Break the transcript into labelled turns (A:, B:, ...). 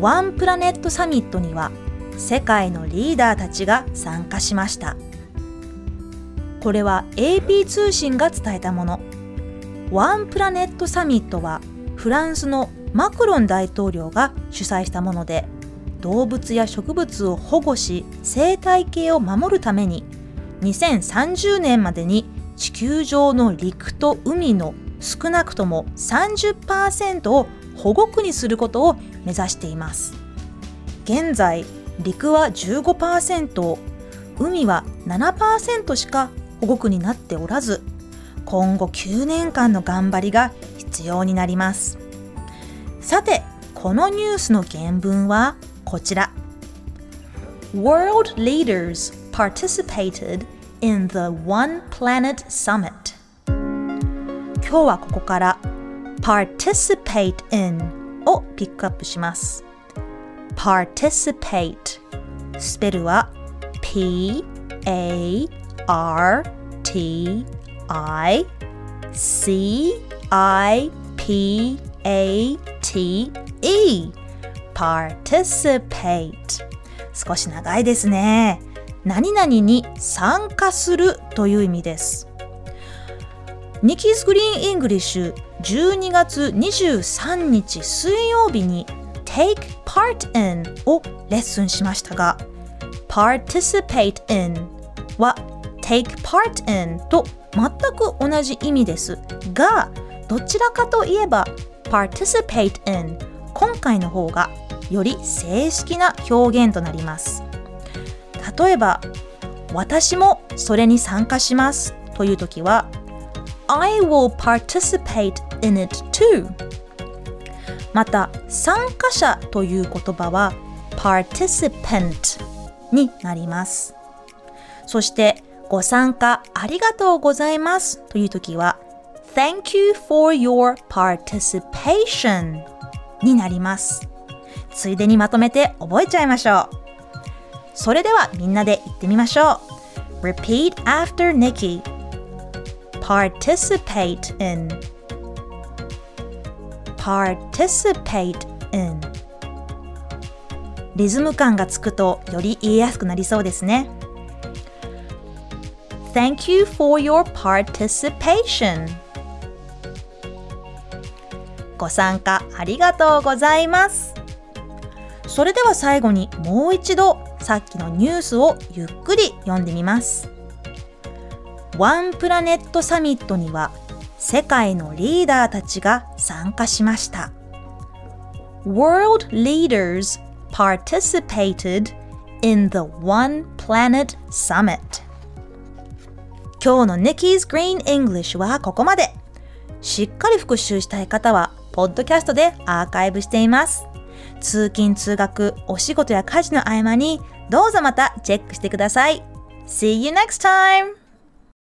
A: ワンプラネットサミットには世界のリーダーたちが参加しました。これは AP 通信が伝えたもの。ワンプラネットサミットはフランスのマクロン大統領が主催したもので動物や植物を保護し生態系を守るために2030年までに地球上の陸と海の少なくとも30%を保護区にすることを目指しています。現在陸は15%海は7%しか保護区になっておらず今後9年間の頑張りが必要になります。さてこのニュースの原文はこちら。World leaders participated in the One Planet Summit. 今日はここから participate in をピックアップします participate スペルは P A R T I C I P A T E participate 少し長いですね何々に参加するという意味ですニキーズグリーンイングリッシュ12月23日水曜日に Take part in をレッスンしましたが Participate in は Take part in と全く同じ意味です。がどちらかといえば Participate in 今回の方がより正式な表現となります。例えば私もそれに参加しますという時は I will participate in it too また参加者という言葉は participant になりますそしてご参加ありがとうございますという時は Thank you for your participation になりますついでにまとめて覚えちゃいましょうそれではみんなで言ってみましょう Repeat after Nikki Participate in. Participate in. リズム感がつくとより言いやすくなりそうですね。Thank you for your participation. ご参加ありがとうございます。それでは最後にもう一度さっきのニュースをゆっくり読んでみます。ワンプラネットサミットには世界のリーダーたちが参加しました。World leaders participated in the One Planet Summit. 今日の Nikki's Green English はここまで。しっかり復習したい方はポッドキャストでアーカイブしています。通勤通学お仕事や家事の合間にどうぞまたチェックしてください。See you next time!